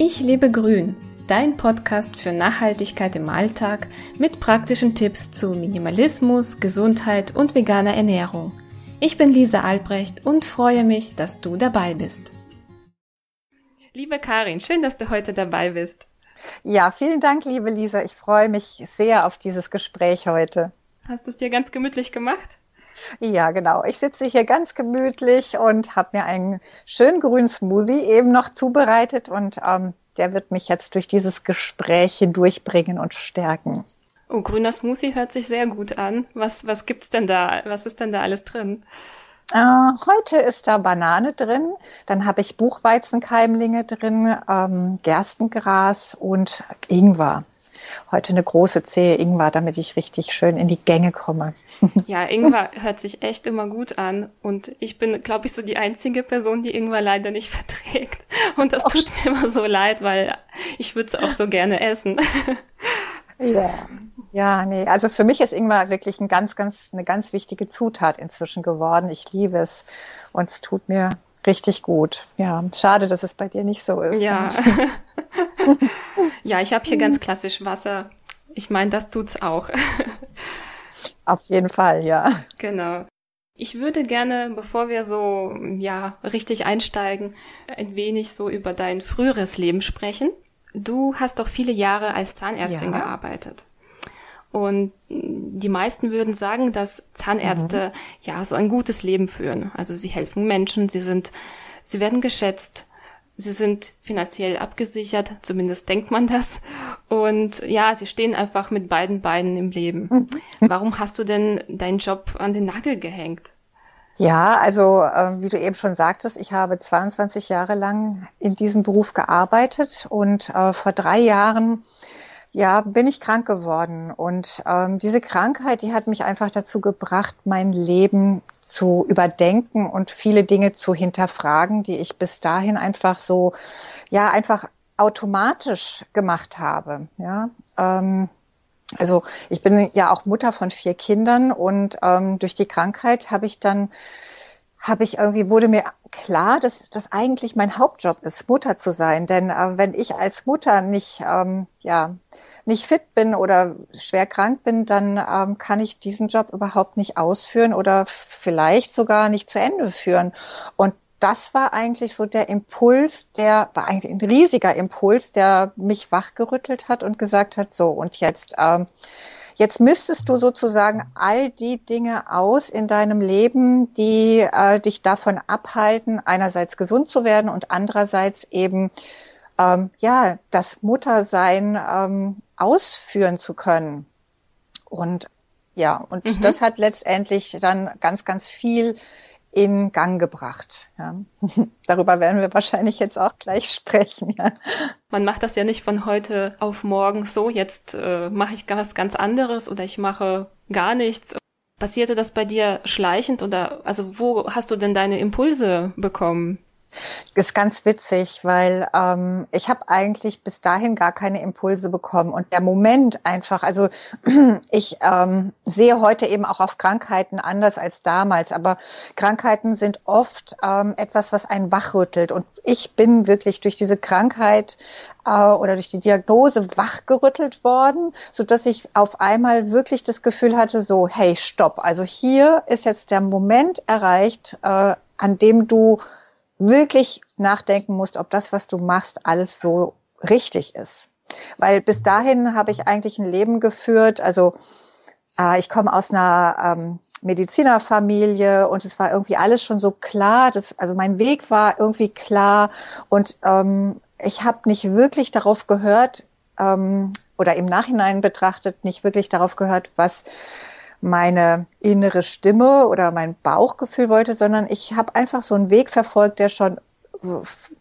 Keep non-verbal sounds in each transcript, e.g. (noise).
Ich lebe grün, dein Podcast für Nachhaltigkeit im Alltag mit praktischen Tipps zu Minimalismus, Gesundheit und veganer Ernährung. Ich bin Lisa Albrecht und freue mich, dass du dabei bist. Liebe Karin, schön, dass du heute dabei bist. Ja, vielen Dank, liebe Lisa. Ich freue mich sehr auf dieses Gespräch heute. Hast du es dir ganz gemütlich gemacht? Ja, genau. Ich sitze hier ganz gemütlich und habe mir einen schönen grünen Smoothie eben noch zubereitet und ähm, der wird mich jetzt durch dieses Gespräch hindurchbringen und stärken. Oh, grüner Smoothie hört sich sehr gut an. Was, was gibt's denn da? Was ist denn da alles drin? Äh, heute ist da Banane drin, dann habe ich Buchweizenkeimlinge drin, ähm, Gerstengras und Ingwer heute eine große Zehe Ingwer, damit ich richtig schön in die Gänge komme. (laughs) Ja, Ingwer hört sich echt immer gut an. Und ich bin, glaube ich, so die einzige Person, die Ingwer leider nicht (laughs) verträgt. Und das tut mir immer so leid, weil ich würde es auch so gerne essen. Ja. (laughs) Ja, nee, also für mich ist Ingwer wirklich ein ganz, ganz, eine ganz wichtige Zutat inzwischen geworden. Ich liebe es und es tut mir richtig gut. Ja, schade, dass es bei dir nicht so ist. Ja. (laughs) ja, ich habe hier ganz klassisch Wasser. Ich meine, das tut's auch. (laughs) Auf jeden Fall, ja. Genau. Ich würde gerne, bevor wir so, ja, richtig einsteigen, ein wenig so über dein früheres Leben sprechen. Du hast doch viele Jahre als Zahnärztin ja. gearbeitet. Und die meisten würden sagen, dass Zahnärzte mhm. ja so ein gutes Leben führen. Also sie helfen Menschen, sie sind, sie werden geschätzt, sie sind finanziell abgesichert, zumindest denkt man das. Und ja, sie stehen einfach mit beiden Beinen im Leben. Mhm. Warum hast du denn deinen Job an den Nagel gehängt? Ja, also äh, wie du eben schon sagtest, ich habe 22 Jahre lang in diesem Beruf gearbeitet und äh, vor drei Jahren ja, bin ich krank geworden. Und ähm, diese Krankheit, die hat mich einfach dazu gebracht, mein Leben zu überdenken und viele Dinge zu hinterfragen, die ich bis dahin einfach so, ja, einfach automatisch gemacht habe. Ja, ähm, also ich bin ja auch Mutter von vier Kindern und ähm, durch die Krankheit habe ich dann habe ich irgendwie, wurde mir klar, dass das eigentlich mein Hauptjob ist, Mutter zu sein. Denn äh, wenn ich als Mutter nicht, ähm, ja, nicht fit bin oder schwer krank bin, dann ähm, kann ich diesen Job überhaupt nicht ausführen oder vielleicht sogar nicht zu Ende führen. Und das war eigentlich so der Impuls, der war eigentlich ein riesiger Impuls, der mich wachgerüttelt hat und gesagt hat, so und jetzt ähm, Jetzt misstest du sozusagen all die Dinge aus in deinem Leben, die äh, dich davon abhalten, einerseits gesund zu werden und andererseits eben ähm, ja das Muttersein ähm, ausführen zu können. Und ja, und mhm. das hat letztendlich dann ganz, ganz viel in Gang gebracht. Ja. (laughs) Darüber werden wir wahrscheinlich jetzt auch gleich (laughs) sprechen. Ja. Man macht das ja nicht von heute auf morgen so, jetzt äh, mache ich was ganz anderes oder ich mache gar nichts. Passierte das bei dir schleichend oder also wo hast du denn deine Impulse bekommen? Ist ganz witzig, weil ähm, ich habe eigentlich bis dahin gar keine Impulse bekommen. Und der Moment einfach, also (clears throat) ich ähm, sehe heute eben auch auf Krankheiten anders als damals, aber Krankheiten sind oft ähm, etwas, was einen wachrüttelt. Und ich bin wirklich durch diese Krankheit äh, oder durch die Diagnose wachgerüttelt worden, so dass ich auf einmal wirklich das Gefühl hatte, so, hey, stopp. Also hier ist jetzt der Moment erreicht, äh, an dem du wirklich nachdenken musst, ob das, was du machst, alles so richtig ist. Weil bis dahin habe ich eigentlich ein Leben geführt, also äh, ich komme aus einer ähm, Medizinerfamilie und es war irgendwie alles schon so klar, dass, also mein Weg war irgendwie klar und ähm, ich habe nicht wirklich darauf gehört ähm, oder im Nachhinein betrachtet nicht wirklich darauf gehört, was meine innere Stimme oder mein Bauchgefühl wollte, sondern ich habe einfach so einen Weg verfolgt, der schon,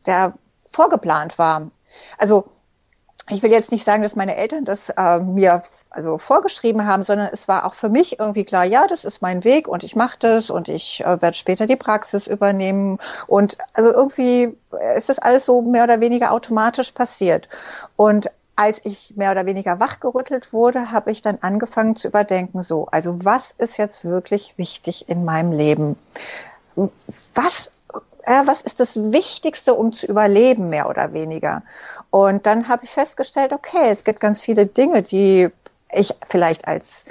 der vorgeplant war. Also ich will jetzt nicht sagen, dass meine Eltern das äh, mir also vorgeschrieben haben, sondern es war auch für mich irgendwie klar, ja, das ist mein Weg und ich mache das und ich äh, werde später die Praxis übernehmen und also irgendwie ist das alles so mehr oder weniger automatisch passiert. Und als ich mehr oder weniger wachgerüttelt wurde, habe ich dann angefangen zu überdenken, so, also was ist jetzt wirklich wichtig in meinem Leben? Was äh, was ist das Wichtigste, um zu überleben, mehr oder weniger. Und dann habe ich festgestellt, okay, es gibt ganz viele Dinge, die ich vielleicht als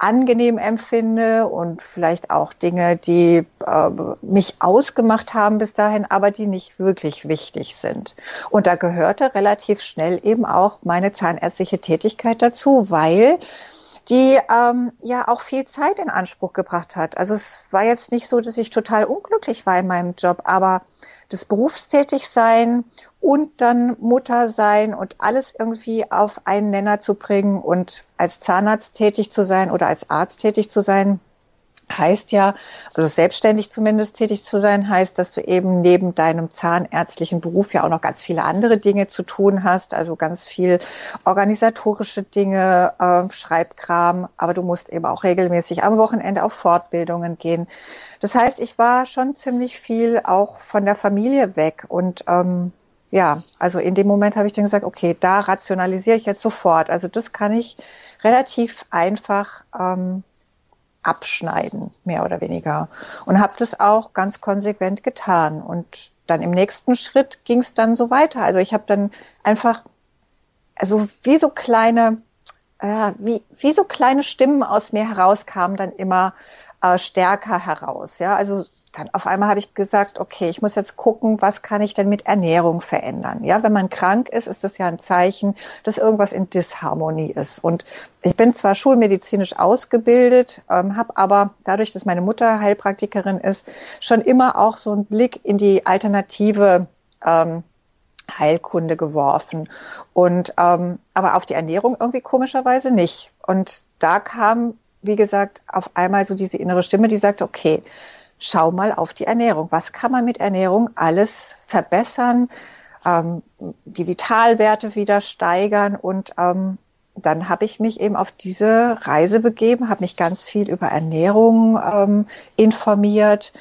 angenehm empfinde und vielleicht auch Dinge, die äh, mich ausgemacht haben bis dahin, aber die nicht wirklich wichtig sind. Und da gehörte relativ schnell eben auch meine zahnärztliche Tätigkeit dazu, weil die ähm, ja auch viel Zeit in Anspruch gebracht hat. Also es war jetzt nicht so, dass ich total unglücklich war in meinem Job, aber das Berufstätigsein und dann Mutter sein und alles irgendwie auf einen Nenner zu bringen und als Zahnarzt tätig zu sein oder als Arzt tätig zu sein, heißt ja, also selbstständig zumindest tätig zu sein, heißt, dass du eben neben deinem zahnärztlichen Beruf ja auch noch ganz viele andere Dinge zu tun hast, also ganz viel organisatorische Dinge, äh, Schreibkram, aber du musst eben auch regelmäßig am Wochenende auf Fortbildungen gehen. Das heißt, ich war schon ziemlich viel auch von der Familie weg und ähm, ja, also in dem Moment habe ich dann gesagt, okay, da rationalisiere ich jetzt sofort. Also das kann ich relativ einfach ähm, abschneiden, mehr oder weniger. Und habe das auch ganz konsequent getan. Und dann im nächsten Schritt ging es dann so weiter. Also ich habe dann einfach, also wie so kleine, äh, wie, wie so kleine Stimmen aus mir heraus kamen dann immer äh, stärker heraus. Ja, also dann auf einmal habe ich gesagt, okay, ich muss jetzt gucken, was kann ich denn mit Ernährung verändern? Ja, wenn man krank ist, ist das ja ein Zeichen, dass irgendwas in Disharmonie ist. Und ich bin zwar schulmedizinisch ausgebildet, ähm, habe aber dadurch, dass meine Mutter Heilpraktikerin ist, schon immer auch so einen Blick in die alternative ähm, Heilkunde geworfen. Und ähm, aber auf die Ernährung irgendwie komischerweise nicht. Und da kam, wie gesagt, auf einmal so diese innere Stimme, die sagte, okay, schau mal auf die Ernährung. Was kann man mit Ernährung alles verbessern, ähm, die Vitalwerte wieder steigern und ähm, dann habe ich mich eben auf diese Reise begeben, habe mich ganz viel über Ernährung ähm, informiert.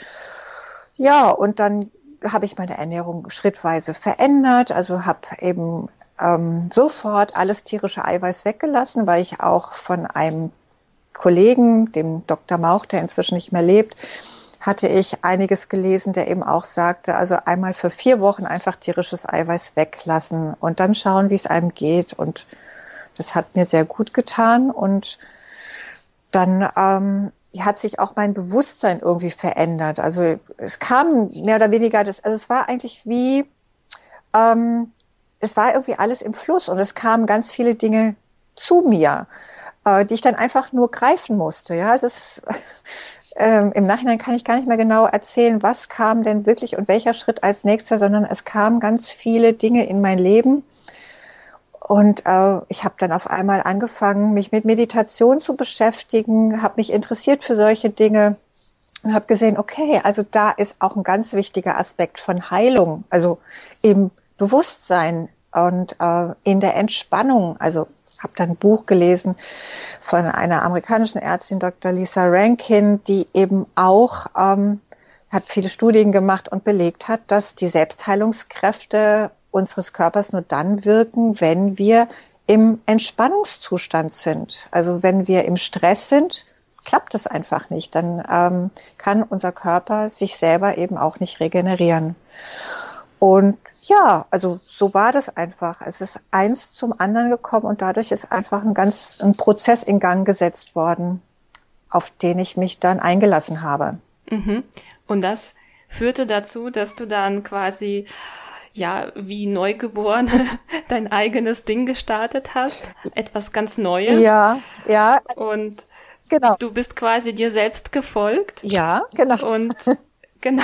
Ja, und dann habe ich meine Ernährung schrittweise verändert, also habe eben ähm, sofort alles tierische Eiweiß weggelassen, weil ich auch von einem Kollegen, dem Dr. Mauch, der inzwischen nicht mehr lebt, hatte ich einiges gelesen, der eben auch sagte, also einmal für vier Wochen einfach tierisches Eiweiß weglassen und dann schauen, wie es einem geht. Und das hat mir sehr gut getan. Und dann ähm, hat sich auch mein Bewusstsein irgendwie verändert. Also es kam mehr oder weniger das, also es war eigentlich wie, ähm, es war irgendwie alles im Fluss und es kamen ganz viele Dinge zu mir, äh, die ich dann einfach nur greifen musste. Ja, es ist ähm, im Nachhinein kann ich gar nicht mehr genau erzählen, was kam denn wirklich und welcher Schritt als nächster, sondern es kamen ganz viele Dinge in mein Leben. Und äh, ich habe dann auf einmal angefangen, mich mit Meditation zu beschäftigen, habe mich interessiert für solche Dinge und habe gesehen, okay, also da ist auch ein ganz wichtiger Aspekt von Heilung, also im Bewusstsein und äh, in der Entspannung, also habe dann ein Buch gelesen von einer amerikanischen Ärztin, Dr. Lisa Rankin, die eben auch ähm, hat viele Studien gemacht und belegt hat, dass die Selbstheilungskräfte unseres Körpers nur dann wirken, wenn wir im Entspannungszustand sind. Also wenn wir im Stress sind, klappt es einfach nicht. Dann ähm, kann unser Körper sich selber eben auch nicht regenerieren. Und ja, also so war das einfach. Es ist eins zum anderen gekommen und dadurch ist einfach ein ganz ein Prozess in Gang gesetzt worden, auf den ich mich dann eingelassen habe. Mhm. Und das führte dazu, dass du dann quasi ja, wie neugeboren (laughs) dein eigenes Ding gestartet hast, etwas ganz Neues. Ja, ja. Und genau. du bist quasi dir selbst gefolgt. Ja, genau. Und (laughs) genau.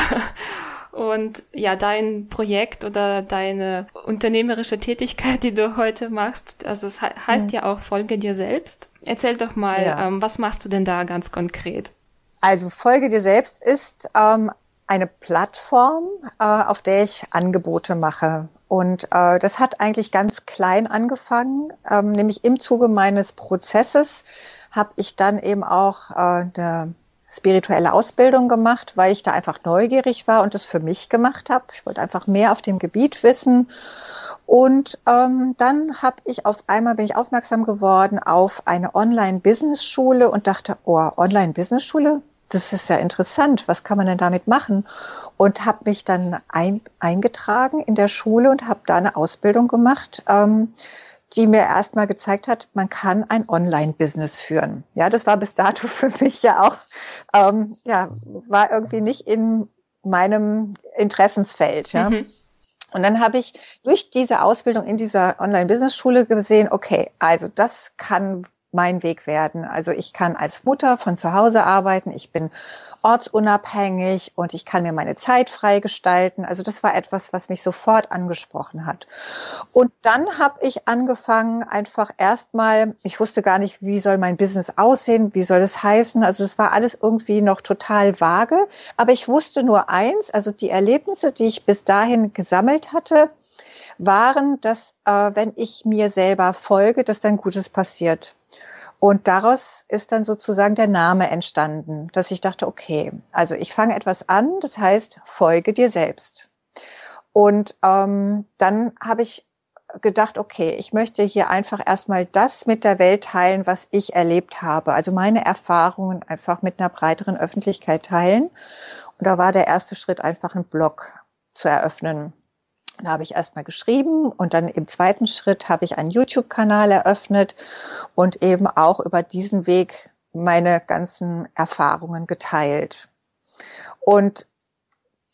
Und ja, dein Projekt oder deine unternehmerische Tätigkeit, die du heute machst, also es heißt mhm. ja auch Folge dir selbst. Erzähl doch mal, ja. ähm, was machst du denn da ganz konkret? Also Folge dir selbst ist ähm, eine Plattform, äh, auf der ich Angebote mache. Und äh, das hat eigentlich ganz klein angefangen, ähm, nämlich im Zuge meines Prozesses habe ich dann eben auch äh, eine spirituelle Ausbildung gemacht, weil ich da einfach neugierig war und es für mich gemacht habe. Ich wollte einfach mehr auf dem Gebiet wissen. Und ähm, dann habe ich auf einmal bin ich aufmerksam geworden auf eine Online-Business-Schule und dachte, oh, Online-Business-Schule, das ist ja interessant. Was kann man denn damit machen? und habe mich dann ein, eingetragen in der Schule und habe da eine Ausbildung gemacht. Ähm, die mir erstmal gezeigt hat, man kann ein Online-Business führen. Ja, das war bis dato (laughs) für mich ja auch, ähm, ja, war irgendwie nicht in meinem Interessensfeld. Ja. Mhm. Und dann habe ich durch diese Ausbildung in dieser Online-Business-Schule gesehen, okay, also das kann mein Weg werden. Also ich kann als Mutter von zu Hause arbeiten, ich bin ortsunabhängig und ich kann mir meine Zeit freigestalten. Also das war etwas, was mich sofort angesprochen hat. Und dann habe ich angefangen, einfach erstmal, ich wusste gar nicht, wie soll mein Business aussehen, wie soll es heißen. Also es war alles irgendwie noch total vage. Aber ich wusste nur eins, also die Erlebnisse, die ich bis dahin gesammelt hatte, waren, dass äh, wenn ich mir selber folge, dass dann Gutes passiert. Und daraus ist dann sozusagen der Name entstanden, dass ich dachte, okay, also ich fange etwas an, das heißt, folge dir selbst. Und ähm, dann habe ich gedacht, okay, ich möchte hier einfach erstmal das mit der Welt teilen, was ich erlebt habe. Also meine Erfahrungen einfach mit einer breiteren Öffentlichkeit teilen. Und da war der erste Schritt einfach einen Blog zu eröffnen. Da habe ich erstmal geschrieben und dann im zweiten Schritt habe ich einen YouTube-Kanal eröffnet und eben auch über diesen Weg meine ganzen Erfahrungen geteilt. Und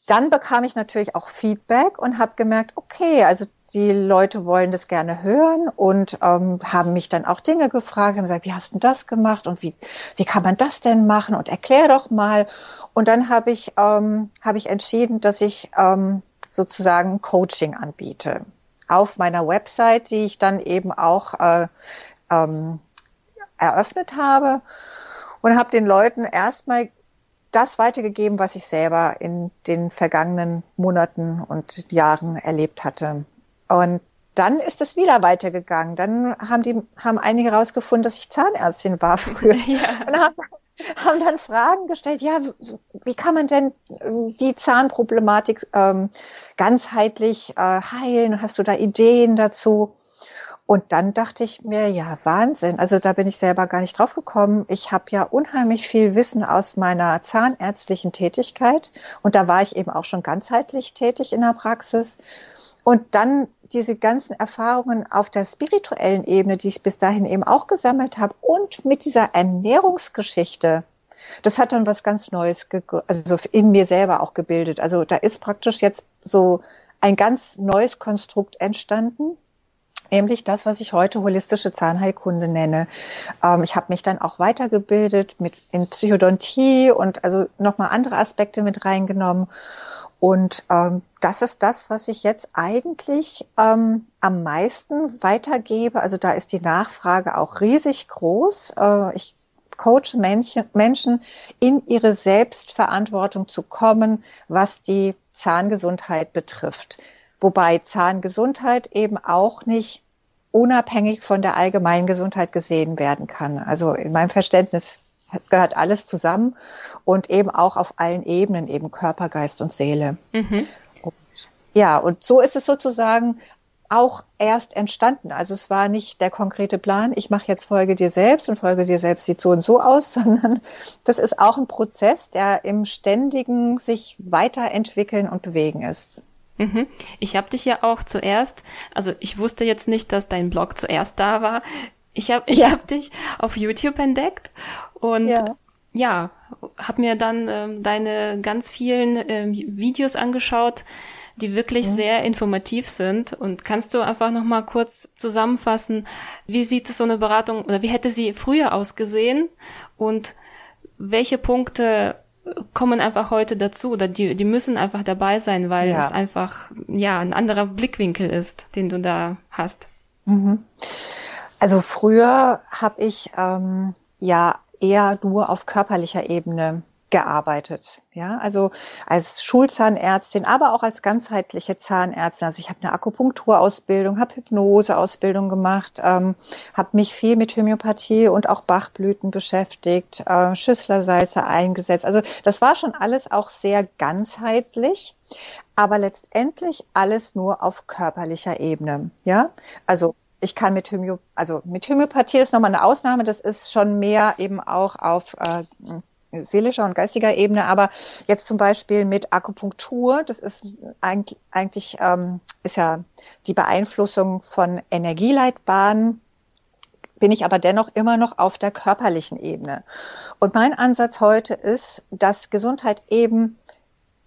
dann bekam ich natürlich auch Feedback und habe gemerkt, okay, also die Leute wollen das gerne hören und ähm, haben mich dann auch Dinge gefragt, haben gesagt, wie hast du das gemacht und wie, wie kann man das denn machen und erklär doch mal. Und dann habe ich, ähm, hab ich entschieden, dass ich ähm, sozusagen Coaching anbiete. Auf meiner Website, die ich dann eben auch äh, ähm, eröffnet habe und habe den Leuten erstmal das weitergegeben, was ich selber in den vergangenen Monaten und Jahren erlebt hatte. Und dann ist es wieder weitergegangen. Dann haben die, haben einige herausgefunden, dass ich Zahnärztin war (laughs) früher. Ja. Und haben, (laughs) haben dann Fragen gestellt, ja, wie kann man denn ähm, die Zahnproblematik ähm, ganzheitlich äh, heilen? Hast du da Ideen dazu? Und dann dachte ich mir, ja, Wahnsinn. Also da bin ich selber gar nicht drauf gekommen. Ich habe ja unheimlich viel Wissen aus meiner zahnärztlichen Tätigkeit. Und da war ich eben auch schon ganzheitlich tätig in der Praxis. Und dann diese ganzen Erfahrungen auf der spirituellen Ebene, die ich bis dahin eben auch gesammelt habe und mit dieser Ernährungsgeschichte, das hat dann was ganz Neues, also in mir selber auch gebildet. Also da ist praktisch jetzt so ein ganz neues Konstrukt entstanden, nämlich das, was ich heute holistische Zahnheilkunde nenne. Ähm, ich habe mich dann auch weitergebildet mit in Psychodontie und also nochmal andere Aspekte mit reingenommen. Und ähm, das ist das, was ich jetzt eigentlich ähm, am meisten weitergebe. Also da ist die Nachfrage auch riesig groß. Äh, ich coache Menschen, Menschen in ihre Selbstverantwortung zu kommen, was die Zahngesundheit betrifft. Wobei Zahngesundheit eben auch nicht unabhängig von der allgemeinen Gesundheit gesehen werden kann. Also in meinem Verständnis gehört alles zusammen und eben auch auf allen Ebenen, eben Körper, Geist und Seele. Mhm. Und, ja, und so ist es sozusagen auch erst entstanden. Also es war nicht der konkrete Plan, ich mache jetzt Folge dir selbst und Folge dir selbst sieht so und so aus, (laughs) sondern das ist auch ein Prozess, der im ständigen sich weiterentwickeln und bewegen ist. Mhm. Ich habe dich ja auch zuerst, also ich wusste jetzt nicht, dass dein Blog zuerst da war. Ich habe ich ja. hab dich auf YouTube entdeckt und ja, ja habe mir dann ähm, deine ganz vielen ähm, Videos angeschaut, die wirklich mhm. sehr informativ sind. Und kannst du einfach noch mal kurz zusammenfassen, wie sieht so eine Beratung oder wie hätte sie früher ausgesehen und welche Punkte kommen einfach heute dazu oder die, die müssen einfach dabei sein, weil ja. es einfach ja ein anderer Blickwinkel ist, den du da hast. Mhm. Also früher habe ich ähm, ja eher nur auf körperlicher Ebene gearbeitet. Ja, also als Schulzahnärztin, aber auch als ganzheitliche Zahnärztin. Also ich habe eine Akupunkturausbildung, habe Hypnoseausbildung gemacht, ähm, habe mich viel mit Homöopathie und auch Bachblüten beschäftigt, äh, Schüsslersalze eingesetzt. Also das war schon alles auch sehr ganzheitlich, aber letztendlich alles nur auf körperlicher Ebene. Ja, also ich kann mit Homöopathie, also mit Homöopathie ist nochmal eine Ausnahme, das ist schon mehr eben auch auf äh, seelischer und geistiger Ebene, aber jetzt zum Beispiel mit Akupunktur, das ist eigentlich, eigentlich ähm, ist ja die Beeinflussung von Energieleitbahnen, bin ich aber dennoch immer noch auf der körperlichen Ebene. Und mein Ansatz heute ist, dass Gesundheit eben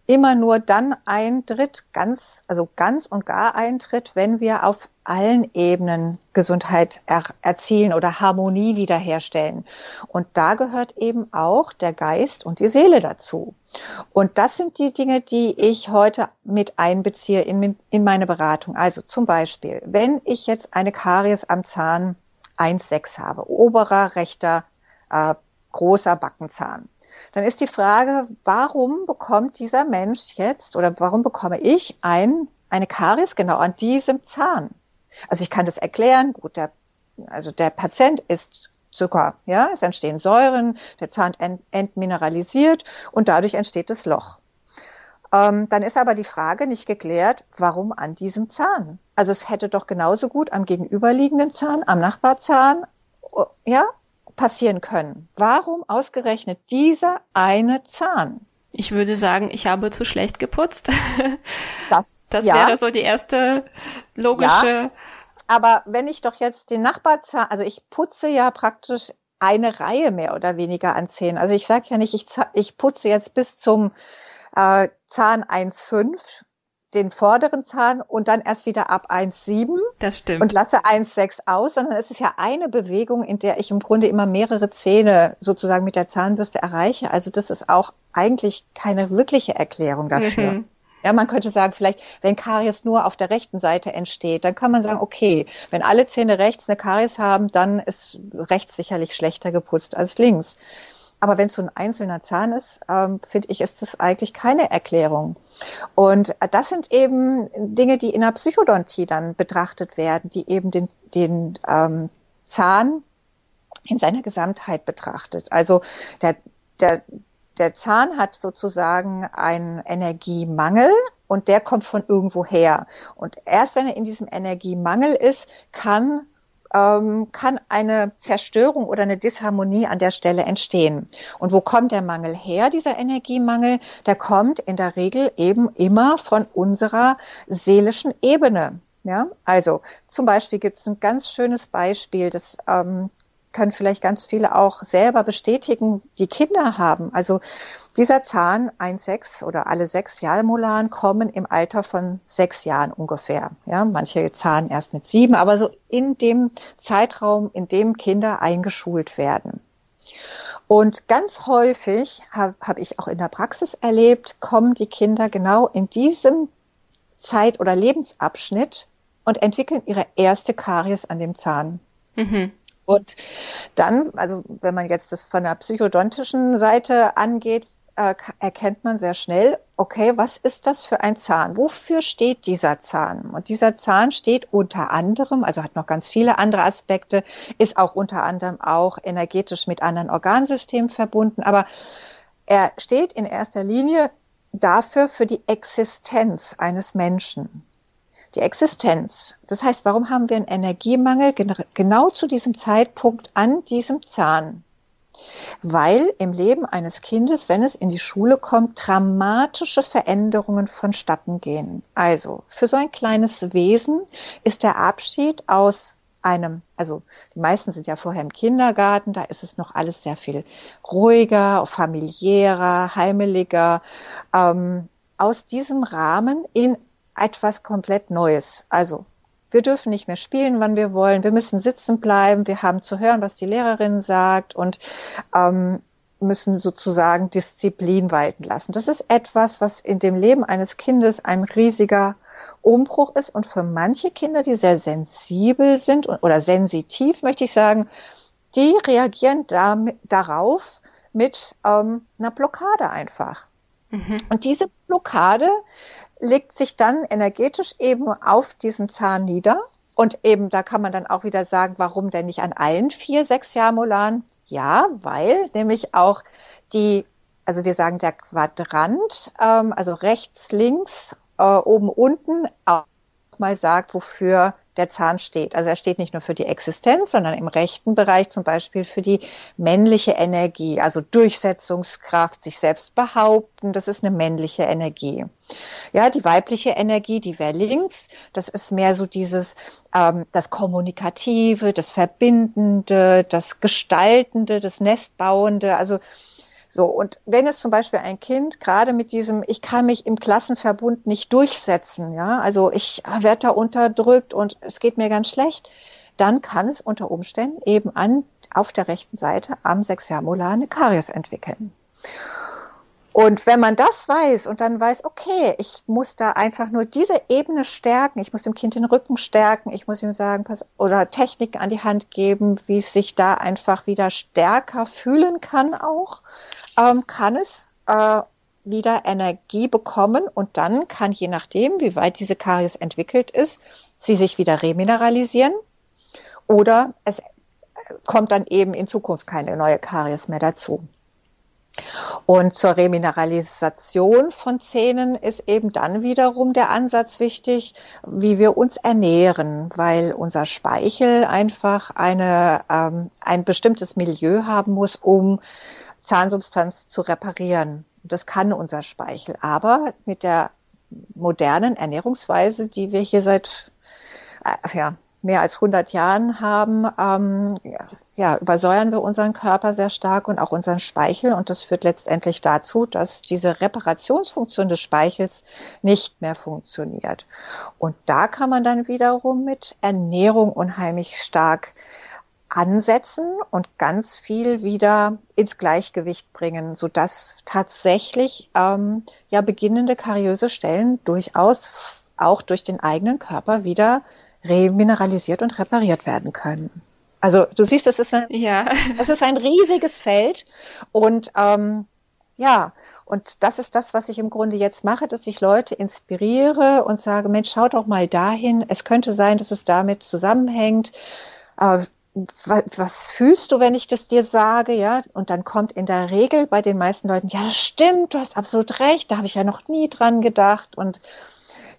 immer nur dann eintritt, ganz, also ganz und gar eintritt, wenn wir auf allen Ebenen Gesundheit er erzielen oder Harmonie wiederherstellen. Und da gehört eben auch der Geist und die Seele dazu. Und das sind die Dinge, die ich heute mit einbeziehe in, in meine Beratung. Also zum Beispiel, wenn ich jetzt eine Karies am Zahn 1,6 habe, oberer rechter äh, großer Backenzahn, dann ist die Frage, warum bekommt dieser Mensch jetzt oder warum bekomme ich ein, eine Karies genau an diesem Zahn? Also ich kann das erklären, gut, der, also der Patient ist Zucker, ja, es entstehen Säuren, der Zahn ent, entmineralisiert und dadurch entsteht das Loch. Ähm, dann ist aber die Frage nicht geklärt, warum an diesem Zahn? Also es hätte doch genauso gut am gegenüberliegenden Zahn, am Nachbarzahn, ja, passieren können. Warum ausgerechnet dieser eine Zahn? Ich würde sagen, ich habe zu schlecht geputzt. (laughs) Das, das ja. wäre so die erste logische. Ja, aber wenn ich doch jetzt den Nachbarzahn, also ich putze ja praktisch eine Reihe mehr oder weniger an Zähnen. Also ich sage ja nicht, ich, ich putze jetzt bis zum äh, Zahn 1,5 den vorderen Zahn und dann erst wieder ab 1,7. Das stimmt. Und lasse 1,6 aus, sondern es ist ja eine Bewegung, in der ich im Grunde immer mehrere Zähne sozusagen mit der Zahnbürste erreiche. Also das ist auch eigentlich keine wirkliche Erklärung dafür. Mhm. Ja, man könnte sagen, vielleicht, wenn Karies nur auf der rechten Seite entsteht, dann kann man sagen, okay, wenn alle Zähne rechts eine Karies haben, dann ist rechts sicherlich schlechter geputzt als links. Aber wenn es so ein einzelner Zahn ist, ähm, finde ich, ist das eigentlich keine Erklärung. Und das sind eben Dinge, die in der Psychodontie dann betrachtet werden, die eben den, den ähm, Zahn in seiner Gesamtheit betrachtet. Also der, der, der Zahn hat sozusagen einen Energiemangel und der kommt von irgendwo her. Und erst wenn er in diesem Energiemangel ist, kann ähm, kann eine Zerstörung oder eine Disharmonie an der Stelle entstehen. Und wo kommt der Mangel her, dieser Energiemangel? Der kommt in der Regel eben immer von unserer seelischen Ebene. Ja, also zum Beispiel gibt es ein ganz schönes Beispiel, das ähm, können vielleicht ganz viele auch selber bestätigen, die Kinder haben. Also dieser Zahn, ein sechs oder alle sechs Jahrmolaren kommen im Alter von sechs Jahren ungefähr. Ja, manche Zahn erst mit sieben, aber so in dem Zeitraum, in dem Kinder eingeschult werden. Und ganz häufig habe hab ich auch in der Praxis erlebt, kommen die Kinder genau in diesem Zeit- oder Lebensabschnitt und entwickeln ihre erste Karies an dem Zahn. Mhm. Und dann, also wenn man jetzt das von der psychodontischen Seite angeht, äh, erkennt man sehr schnell, okay, was ist das für ein Zahn? Wofür steht dieser Zahn? Und dieser Zahn steht unter anderem, also hat noch ganz viele andere Aspekte, ist auch unter anderem auch energetisch mit anderen Organsystemen verbunden, aber er steht in erster Linie dafür für die Existenz eines Menschen die Existenz. Das heißt, warum haben wir einen Energiemangel genau zu diesem Zeitpunkt an diesem Zahn? Weil im Leben eines Kindes, wenn es in die Schule kommt, dramatische Veränderungen vonstatten gehen. Also für so ein kleines Wesen ist der Abschied aus einem, also die meisten sind ja vorher im Kindergarten, da ist es noch alles sehr viel ruhiger, familiärer, heimeliger. Ähm, aus diesem Rahmen in etwas komplett Neues. Also wir dürfen nicht mehr spielen, wann wir wollen. Wir müssen sitzen bleiben. Wir haben zu hören, was die Lehrerin sagt und ähm, müssen sozusagen Disziplin walten lassen. Das ist etwas, was in dem Leben eines Kindes ein riesiger Umbruch ist und für manche Kinder, die sehr sensibel sind oder sensitiv, möchte ich sagen, die reagieren damit, darauf mit ähm, einer Blockade einfach. Mhm. Und diese Blockade legt sich dann energetisch eben auf diesem Zahn nieder. Und eben, da kann man dann auch wieder sagen, warum denn nicht an allen vier Sechsjahrmolaren? Ja, weil nämlich auch die, also wir sagen der Quadrant, ähm, also rechts, links, äh, oben, unten, auch mal sagt, wofür der Zahn steht. Also er steht nicht nur für die Existenz, sondern im rechten Bereich zum Beispiel für die männliche Energie, also Durchsetzungskraft, sich selbst behaupten, das ist eine männliche Energie. Ja, die weibliche Energie, die wäre links, das ist mehr so dieses, ähm, das Kommunikative, das Verbindende, das Gestaltende, das Nestbauende, also so, und wenn jetzt zum Beispiel ein Kind gerade mit diesem, ich kann mich im Klassenverbund nicht durchsetzen, ja, also ich werde da unterdrückt und es geht mir ganz schlecht, dann kann es unter Umständen eben an, auf der rechten Seite am Sexjahrmolar eine Karies entwickeln. Und wenn man das weiß und dann weiß, okay, ich muss da einfach nur diese Ebene stärken, ich muss dem Kind den Rücken stärken, ich muss ihm sagen, pass, oder Techniken an die Hand geben, wie es sich da einfach wieder stärker fühlen kann auch, ähm, kann es äh, wieder Energie bekommen und dann kann je nachdem, wie weit diese Karies entwickelt ist, sie sich wieder remineralisieren oder es äh, kommt dann eben in Zukunft keine neue Karies mehr dazu. Und zur Remineralisation von Zähnen ist eben dann wiederum der Ansatz wichtig, wie wir uns ernähren, weil unser Speichel einfach eine, ähm, ein bestimmtes Milieu haben muss, um Zahnsubstanz zu reparieren. Das kann unser Speichel. Aber mit der modernen Ernährungsweise, die wir hier seit äh, ja, mehr als 100 Jahren haben, ähm, ja, übersäuern wir unseren Körper sehr stark und auch unseren Speichel. Und das führt letztendlich dazu, dass diese Reparationsfunktion des Speichels nicht mehr funktioniert. Und da kann man dann wiederum mit Ernährung unheimlich stark ansetzen und ganz viel wieder ins Gleichgewicht bringen, so dass tatsächlich ähm, ja beginnende kariöse Stellen durchaus auch durch den eigenen Körper wieder remineralisiert und repariert werden können. Also du siehst, es ist ein, ja. (laughs) es ist ein riesiges Feld und ähm, ja, und das ist das, was ich im Grunde jetzt mache, dass ich Leute inspiriere und sage, Mensch, schau doch mal dahin. Es könnte sein, dass es damit zusammenhängt. Äh, was fühlst du, wenn ich das dir sage, ja? Und dann kommt in der Regel bei den meisten Leuten, ja, stimmt, du hast absolut recht, da habe ich ja noch nie dran gedacht und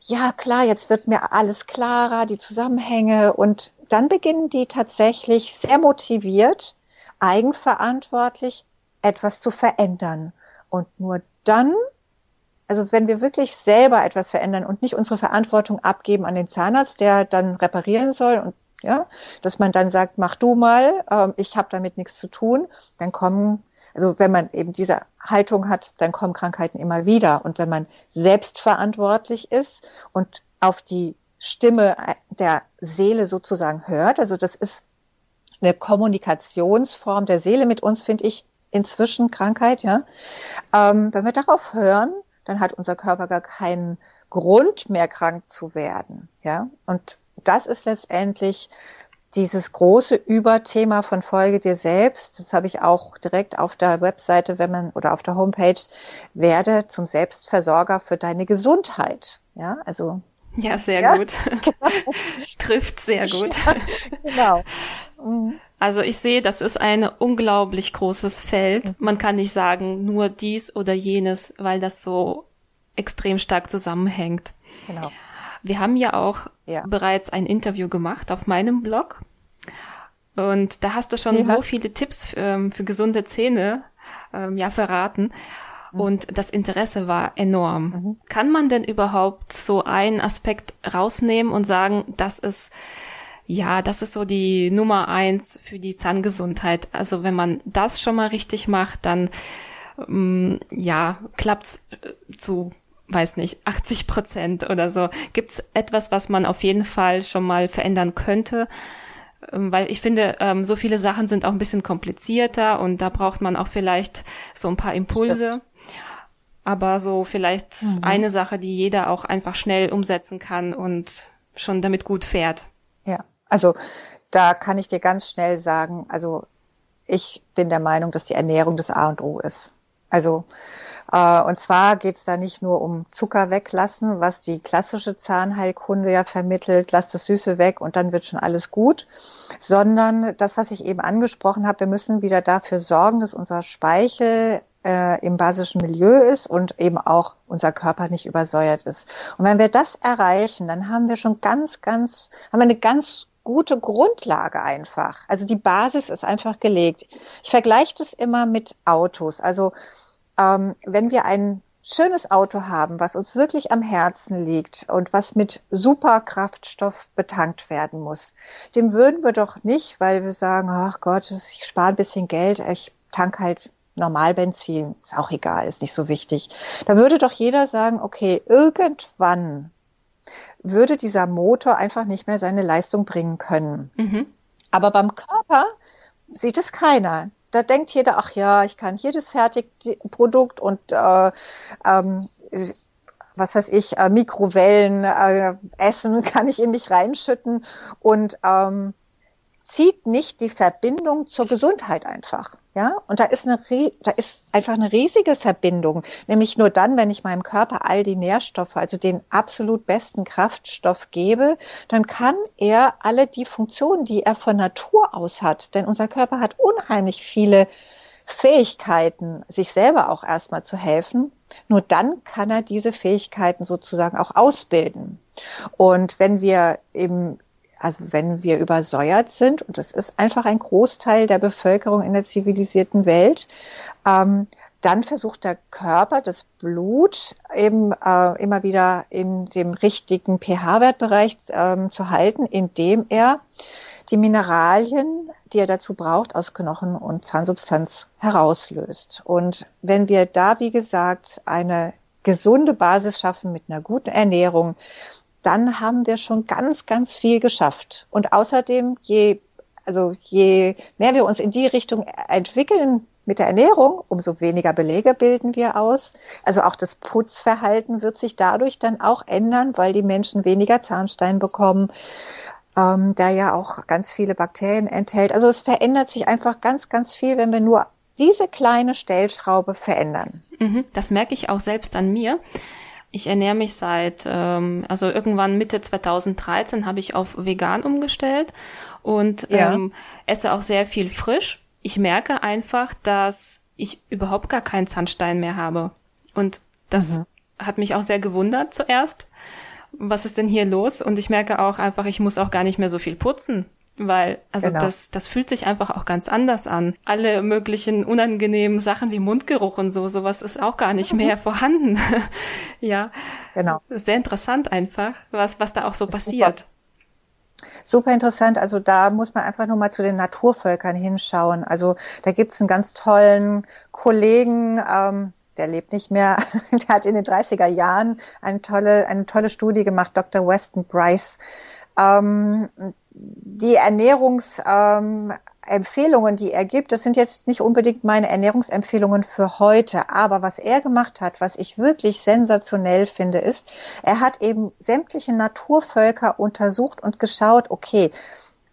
ja, klar, jetzt wird mir alles klarer, die Zusammenhänge und dann beginnen die tatsächlich sehr motiviert, eigenverantwortlich etwas zu verändern. Und nur dann, also wenn wir wirklich selber etwas verändern und nicht unsere Verantwortung abgeben an den Zahnarzt, der dann reparieren soll und ja, dass man dann sagt, mach du mal, ähm, ich habe damit nichts zu tun, dann kommen, also wenn man eben diese Haltung hat, dann kommen Krankheiten immer wieder. Und wenn man selbstverantwortlich ist und auf die Stimme der Seele sozusagen hört, also das ist eine Kommunikationsform der Seele mit uns, finde ich inzwischen Krankheit, ja. Ähm, wenn wir darauf hören, dann hat unser Körper gar keinen Grund mehr krank zu werden, ja. Und das ist letztendlich dieses große Überthema von Folge dir selbst. Das habe ich auch direkt auf der Webseite, wenn man oder auf der Homepage werde zum Selbstversorger für deine Gesundheit. Ja, also. Ja, sehr ja? gut. Genau. (laughs) Trifft sehr gut. Ja, genau. Mhm. Also ich sehe, das ist ein unglaublich großes Feld. Mhm. Man kann nicht sagen, nur dies oder jenes, weil das so extrem stark zusammenhängt. Genau. Wir haben ja auch ja. bereits ein Interview gemacht auf meinem Blog. Und da hast du schon ja. so viele Tipps ähm, für gesunde Zähne ähm, ja verraten. Mhm. Und das Interesse war enorm. Mhm. Kann man denn überhaupt so einen Aspekt rausnehmen und sagen, das ist ja, das ist so die Nummer eins für die Zahngesundheit. Also wenn man das schon mal richtig macht, dann ähm, ja, klappt's äh, zu weiß nicht, 80 Prozent oder so. Gibt es etwas, was man auf jeden Fall schon mal verändern könnte? Ähm, weil ich finde, ähm, so viele Sachen sind auch ein bisschen komplizierter und da braucht man auch vielleicht so ein paar Impulse. Aber so vielleicht mhm. eine Sache, die jeder auch einfach schnell umsetzen kann und schon damit gut fährt. Ja, also da kann ich dir ganz schnell sagen, also ich bin der Meinung, dass die Ernährung das A und O ist. Also und zwar geht es da nicht nur um Zucker weglassen, was die klassische Zahnheilkunde ja vermittelt, lass das Süße weg und dann wird schon alles gut, sondern das, was ich eben angesprochen habe, wir müssen wieder dafür sorgen, dass unser Speichel äh, im basischen Milieu ist und eben auch unser Körper nicht übersäuert ist. Und wenn wir das erreichen, dann haben wir schon ganz, ganz, haben wir eine ganz gute Grundlage einfach. Also die Basis ist einfach gelegt. Ich vergleiche das immer mit Autos. Also ähm, wenn wir ein schönes Auto haben, was uns wirklich am Herzen liegt und was mit super Kraftstoff betankt werden muss, dem würden wir doch nicht, weil wir sagen, ach Gott, ich spare ein bisschen Geld, ich tank halt Normalbenzin, ist auch egal, ist nicht so wichtig. Da würde doch jeder sagen, okay, irgendwann würde dieser Motor einfach nicht mehr seine Leistung bringen können. Mhm. Aber beim Körper sieht es keiner. Da denkt jeder, ach ja, ich kann jedes Fertigprodukt und äh, ähm, was weiß ich, äh, Mikrowellen äh, essen, (laughs) kann ich in mich reinschütten. Und ähm, zieht nicht die Verbindung zur Gesundheit einfach. Ja, und da ist eine, da ist einfach eine riesige Verbindung. Nämlich nur dann, wenn ich meinem Körper all die Nährstoffe, also den absolut besten Kraftstoff gebe, dann kann er alle die Funktionen, die er von Natur aus hat, denn unser Körper hat unheimlich viele Fähigkeiten, sich selber auch erstmal zu helfen. Nur dann kann er diese Fähigkeiten sozusagen auch ausbilden. Und wenn wir eben also wenn wir übersäuert sind, und das ist einfach ein Großteil der Bevölkerung in der zivilisierten Welt, ähm, dann versucht der Körper das Blut eben äh, immer wieder in dem richtigen pH-Wertbereich ähm, zu halten, indem er die Mineralien, die er dazu braucht, aus Knochen und Zahnsubstanz herauslöst. Und wenn wir da, wie gesagt, eine gesunde Basis schaffen mit einer guten Ernährung, dann haben wir schon ganz, ganz viel geschafft. Und außerdem, je, also je mehr wir uns in die Richtung entwickeln mit der Ernährung, umso weniger Belege bilden wir aus. Also auch das Putzverhalten wird sich dadurch dann auch ändern, weil die Menschen weniger Zahnstein bekommen, ähm, der ja auch ganz viele Bakterien enthält. Also es verändert sich einfach ganz, ganz viel, wenn wir nur diese kleine Stellschraube verändern. Mhm, das merke ich auch selbst an mir. Ich ernähre mich seit, ähm, also irgendwann Mitte 2013 habe ich auf vegan umgestellt und ja. ähm, esse auch sehr viel frisch. Ich merke einfach, dass ich überhaupt gar keinen Zahnstein mehr habe. Und das mhm. hat mich auch sehr gewundert zuerst. Was ist denn hier los? Und ich merke auch einfach, ich muss auch gar nicht mehr so viel putzen weil also genau. das das fühlt sich einfach auch ganz anders an. Alle möglichen unangenehmen Sachen wie Mundgeruch und so, sowas ist auch gar nicht mehr vorhanden. (laughs) ja. Genau. Sehr interessant einfach, was was da auch so passiert. Super. Super interessant. Also da muss man einfach nur mal zu den Naturvölkern hinschauen. Also da gibt's einen ganz tollen Kollegen, ähm, der lebt nicht mehr, (laughs) der hat in den 30er Jahren eine tolle, eine tolle Studie gemacht, Dr. Weston Bryce. Ähm, die Ernährungsempfehlungen, ähm, die er gibt, das sind jetzt nicht unbedingt meine Ernährungsempfehlungen für heute, aber was er gemacht hat, was ich wirklich sensationell finde, ist, er hat eben sämtliche Naturvölker untersucht und geschaut, okay,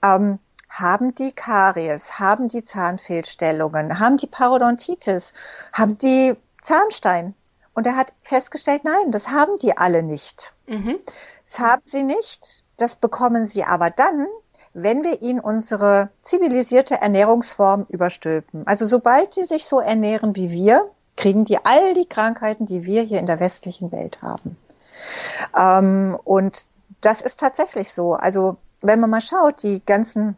ähm, haben die Karies, haben die Zahnfehlstellungen, haben die Parodontitis, haben die Zahnstein? Und er hat festgestellt, nein, das haben die alle nicht. Mhm. Das haben sie nicht. Das bekommen sie aber dann, wenn wir ihnen unsere zivilisierte Ernährungsform überstülpen. Also sobald die sich so ernähren wie wir, kriegen die all die Krankheiten, die wir hier in der westlichen Welt haben. Ähm, und das ist tatsächlich so. Also wenn man mal schaut, die ganzen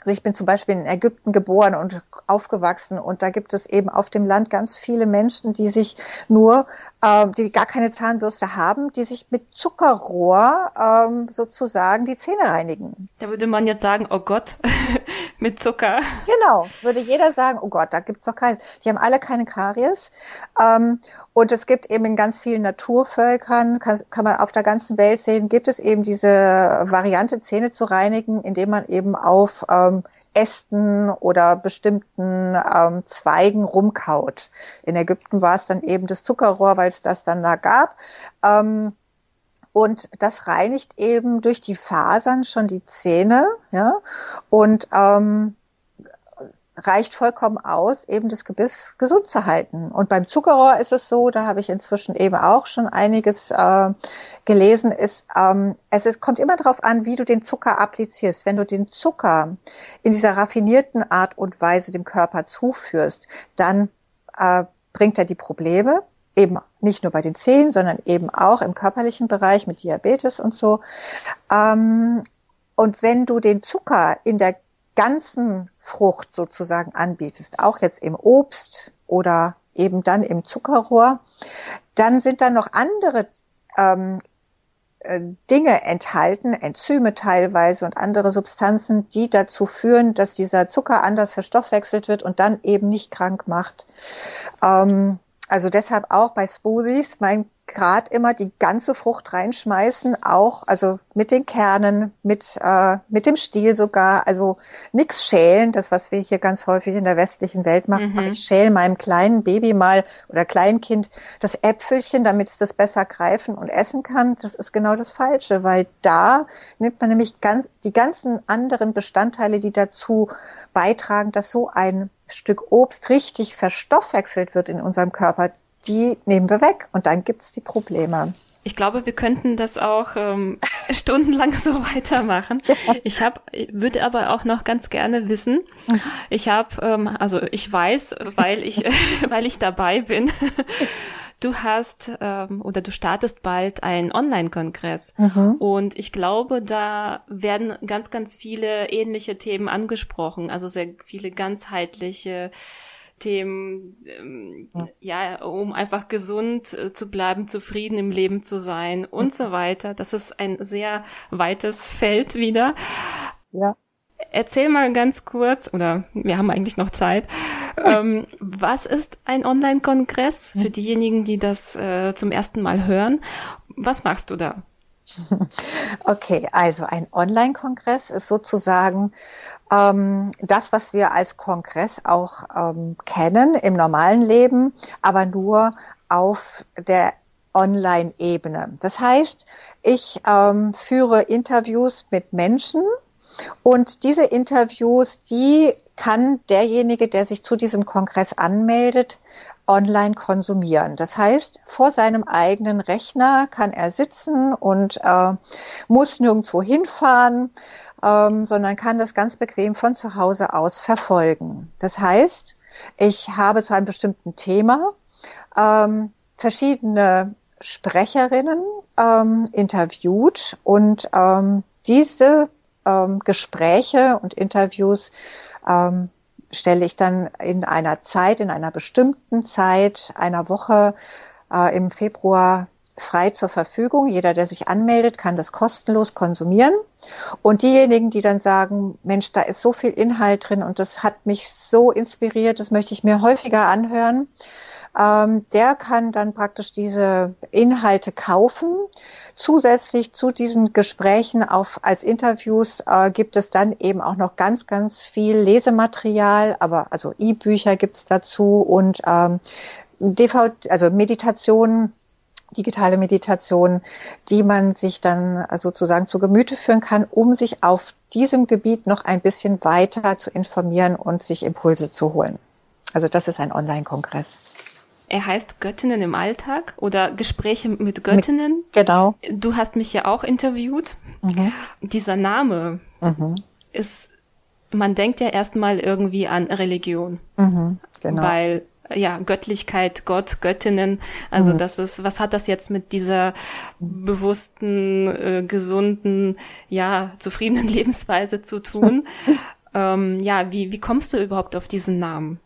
also ich bin zum Beispiel in Ägypten geboren und aufgewachsen und da gibt es eben auf dem Land ganz viele Menschen, die sich nur, äh, die gar keine Zahnbürste haben, die sich mit Zuckerrohr ähm, sozusagen die Zähne reinigen. Da würde man jetzt sagen, oh Gott, mit Zucker. Genau, würde jeder sagen, oh Gott, da gibt's doch keines. Die haben alle keine Karies. Ähm, und es gibt eben in ganz vielen Naturvölkern, kann, kann man auf der ganzen Welt sehen, gibt es eben diese Variante, Zähne zu reinigen, indem man eben auf ähm, Ästen oder bestimmten ähm, Zweigen rumkaut. In Ägypten war es dann eben das Zuckerrohr, weil es das dann da gab. Ähm, und das reinigt eben durch die Fasern schon die Zähne, ja, und ähm, reicht vollkommen aus, eben das Gebiss gesund zu halten. Und beim Zuckerrohr ist es so, da habe ich inzwischen eben auch schon einiges äh, gelesen, ist, ähm, es ist, kommt immer darauf an, wie du den Zucker applizierst. Wenn du den Zucker in dieser raffinierten Art und Weise dem Körper zuführst, dann äh, bringt er die Probleme, eben nicht nur bei den Zähnen, sondern eben auch im körperlichen Bereich mit Diabetes und so. Ähm, und wenn du den Zucker in der ganzen Frucht sozusagen anbietest, auch jetzt im Obst oder eben dann im Zuckerrohr, dann sind da noch andere ähm, äh, Dinge enthalten, Enzyme teilweise und andere Substanzen, die dazu führen, dass dieser Zucker anders verstoffwechselt wird und dann eben nicht krank macht. Ähm, also deshalb auch bei Smoothies, mein Grad immer die ganze Frucht reinschmeißen, auch also mit den Kernen, mit äh, mit dem Stiel sogar, also nix schälen, das was wir hier ganz häufig in der westlichen Welt machen. Mhm. Ich schäle meinem kleinen Baby mal oder Kleinkind das Äpfelchen, damit es das besser greifen und essen kann. Das ist genau das Falsche, weil da nimmt man nämlich ganz die ganzen anderen Bestandteile, die dazu beitragen, dass so ein Stück Obst richtig verstoffwechselt wird in unserem Körper, die nehmen wir weg und dann gibt's die Probleme. Ich glaube, wir könnten das auch ähm, (laughs) stundenlang so weitermachen. Ja. Ich habe, würde aber auch noch ganz gerne wissen. Mhm. Ich habe, ähm, also ich weiß, weil ich, (laughs) (laughs) weil ich dabei bin. Du hast ähm, oder du startest bald einen Online-Kongress mhm. und ich glaube, da werden ganz, ganz viele ähnliche Themen angesprochen, also sehr viele ganzheitliche Themen, ähm, ja. ja, um einfach gesund äh, zu bleiben, zufrieden im Leben zu sein und mhm. so weiter. Das ist ein sehr weites Feld wieder. Ja. Erzähl mal ganz kurz, oder wir haben eigentlich noch Zeit, ähm, was ist ein Online-Kongress für diejenigen, die das äh, zum ersten Mal hören? Was machst du da? (laughs) Okay, also ein Online-Kongress ist sozusagen ähm, das, was wir als Kongress auch ähm, kennen im normalen Leben, aber nur auf der Online-Ebene. Das heißt, ich ähm, führe Interviews mit Menschen und diese Interviews, die kann derjenige, der sich zu diesem Kongress anmeldet, online konsumieren. Das heißt, vor seinem eigenen Rechner kann er sitzen und äh, muss nirgendwo hinfahren, ähm, sondern kann das ganz bequem von zu Hause aus verfolgen. Das heißt, ich habe zu einem bestimmten Thema ähm, verschiedene Sprecherinnen ähm, interviewt und ähm, diese ähm, Gespräche und Interviews ähm, stelle ich dann in einer Zeit, in einer bestimmten Zeit, einer Woche äh, im Februar frei zur Verfügung. Jeder, der sich anmeldet, kann das kostenlos konsumieren. Und diejenigen, die dann sagen, Mensch, da ist so viel Inhalt drin und das hat mich so inspiriert, das möchte ich mir häufiger anhören, ähm, der kann dann praktisch diese Inhalte kaufen. Zusätzlich zu diesen Gesprächen auf, als Interviews äh, gibt es dann eben auch noch ganz, ganz viel Lesematerial, aber also E-Bücher gibt's dazu und ähm, DVD, also Meditationen digitale Meditation, die man sich dann sozusagen zu Gemüte führen kann, um sich auf diesem Gebiet noch ein bisschen weiter zu informieren und sich Impulse zu holen. Also das ist ein Online-Kongress. Er heißt Göttinnen im Alltag oder Gespräche mit Göttinnen. Genau. Du hast mich ja auch interviewt. Mhm. Dieser Name mhm. ist, man denkt ja erstmal irgendwie an Religion. Mhm, genau. Weil ja, Göttlichkeit, Gott, Göttinnen. Also mhm. das ist, was hat das jetzt mit dieser bewussten, äh, gesunden, ja, zufriedenen (laughs) Lebensweise zu tun? (laughs) ähm, ja, wie, wie kommst du überhaupt auf diesen Namen?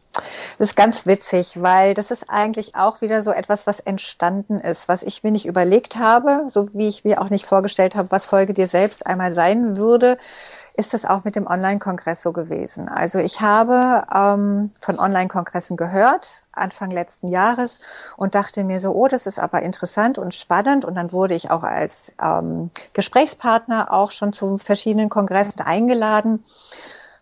Das ist ganz witzig, weil das ist eigentlich auch wieder so etwas, was entstanden ist, was ich mir nicht überlegt habe, so wie ich mir auch nicht vorgestellt habe, was Folge dir selbst einmal sein würde, ist das auch mit dem Online-Kongress so gewesen. Also ich habe ähm, von Online-Kongressen gehört, Anfang letzten Jahres, und dachte mir so, oh, das ist aber interessant und spannend. Und dann wurde ich auch als ähm, Gesprächspartner auch schon zu verschiedenen Kongressen eingeladen.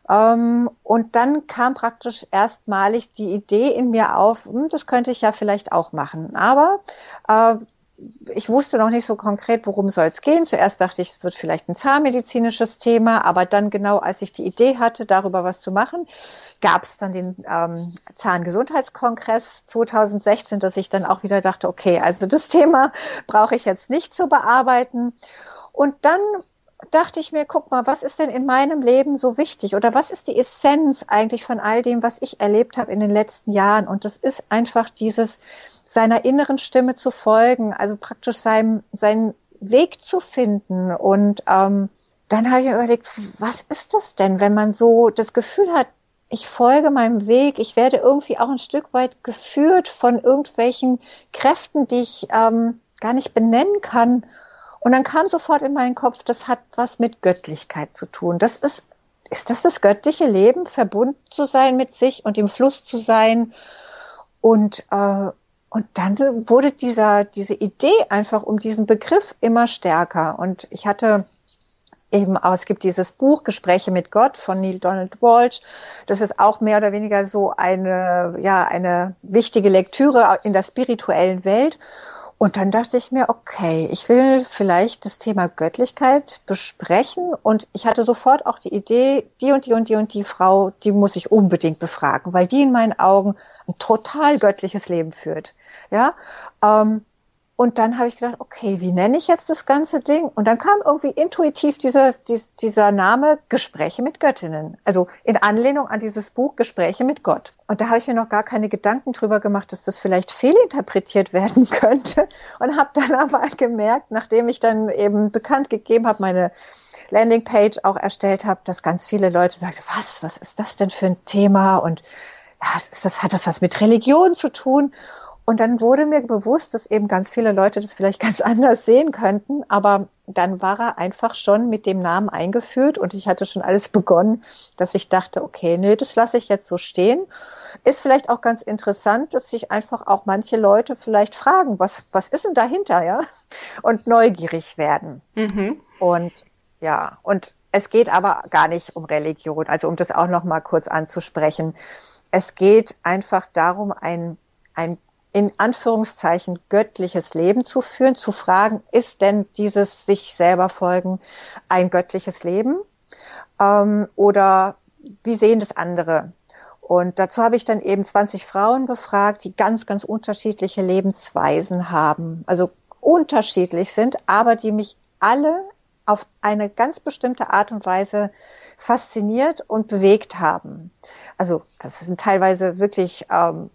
Ähm, und dann kam praktisch erstmalig die Idee in mir auf, hm, das könnte ich ja vielleicht auch machen. Aber äh, ich wusste noch nicht so konkret, worum soll es gehen. Zuerst dachte ich, es wird vielleicht ein zahnmedizinisches Thema, aber dann genau, als ich die Idee hatte, darüber was zu machen, gab es dann den ähm, Zahngesundheitskongress 2016, dass ich dann auch wieder dachte, okay, also das (laughs) Thema brauche ich jetzt nicht zu bearbeiten. Und dann dachte ich mir, guck mal, was ist denn in meinem Leben so wichtig oder was ist die Essenz eigentlich von all dem, was ich erlebt habe in den letzten Jahren? Und das ist einfach dieses seiner inneren Stimme zu folgen, also praktisch seinem, seinen Weg zu finden. Und ähm, dann habe ich mir überlegt, was ist das denn, wenn man so das Gefühl hat, ich folge meinem Weg, ich werde irgendwie auch ein Stück weit geführt von irgendwelchen Kräften, die ich ähm, gar nicht benennen kann. Und dann kam sofort in meinen Kopf, das hat was mit Göttlichkeit zu tun. Das ist, ist das das göttliche Leben, verbunden zu sein mit sich und im Fluss zu sein und, äh, und dann wurde dieser, diese Idee einfach um diesen Begriff immer stärker. Und ich hatte eben auch, es gibt dieses Buch Gespräche mit Gott von Neil Donald Walsh. Das ist auch mehr oder weniger so eine, ja, eine wichtige Lektüre in der spirituellen Welt. Und dann dachte ich mir, okay, ich will vielleicht das Thema Göttlichkeit besprechen. Und ich hatte sofort auch die Idee, die und die und die und die Frau, die muss ich unbedingt befragen, weil die in meinen Augen ein total göttliches Leben führt. Ja, ähm, und dann habe ich gedacht, okay, wie nenne ich jetzt das ganze Ding? Und dann kam irgendwie intuitiv dieser, dieser Name Gespräche mit Göttinnen. Also in Anlehnung an dieses Buch Gespräche mit Gott. Und da habe ich mir noch gar keine Gedanken drüber gemacht, dass das vielleicht fehlinterpretiert werden (laughs) könnte. Und habe dann aber gemerkt, nachdem ich dann eben bekannt gegeben habe, meine Landingpage auch erstellt habe, dass ganz viele Leute sagten, was, was ist das denn für ein Thema? Und ja, ist das, hat das was mit Religion zu tun? Und dann wurde mir bewusst, dass eben ganz viele Leute das vielleicht (laughs) ganz anders sehen könnten, aber dann war er einfach schon mit dem Namen eingeführt und ich hatte schon alles (laughs) begonnen, dass ich dachte, okay, nee, das lasse ich jetzt so stehen. Ist vielleicht auch ganz interessant, dass sich einfach auch manche Leute vielleicht fragen, was, was ist denn dahinter, ja? Und neugierig werden. Mhm. Und ja, und es geht aber gar nicht um Religion, also um das auch noch mal kurz anzusprechen. Es geht einfach darum, ein, ein in Anführungszeichen göttliches Leben zu führen, zu fragen, ist denn dieses sich selber folgen ein göttliches Leben? Ähm, oder wie sehen das andere? Und dazu habe ich dann eben 20 Frauen befragt, die ganz, ganz unterschiedliche Lebensweisen haben, also unterschiedlich sind, aber die mich alle auf eine ganz bestimmte Art und Weise fasziniert und bewegt haben. Also das sind teilweise wirklich ähm,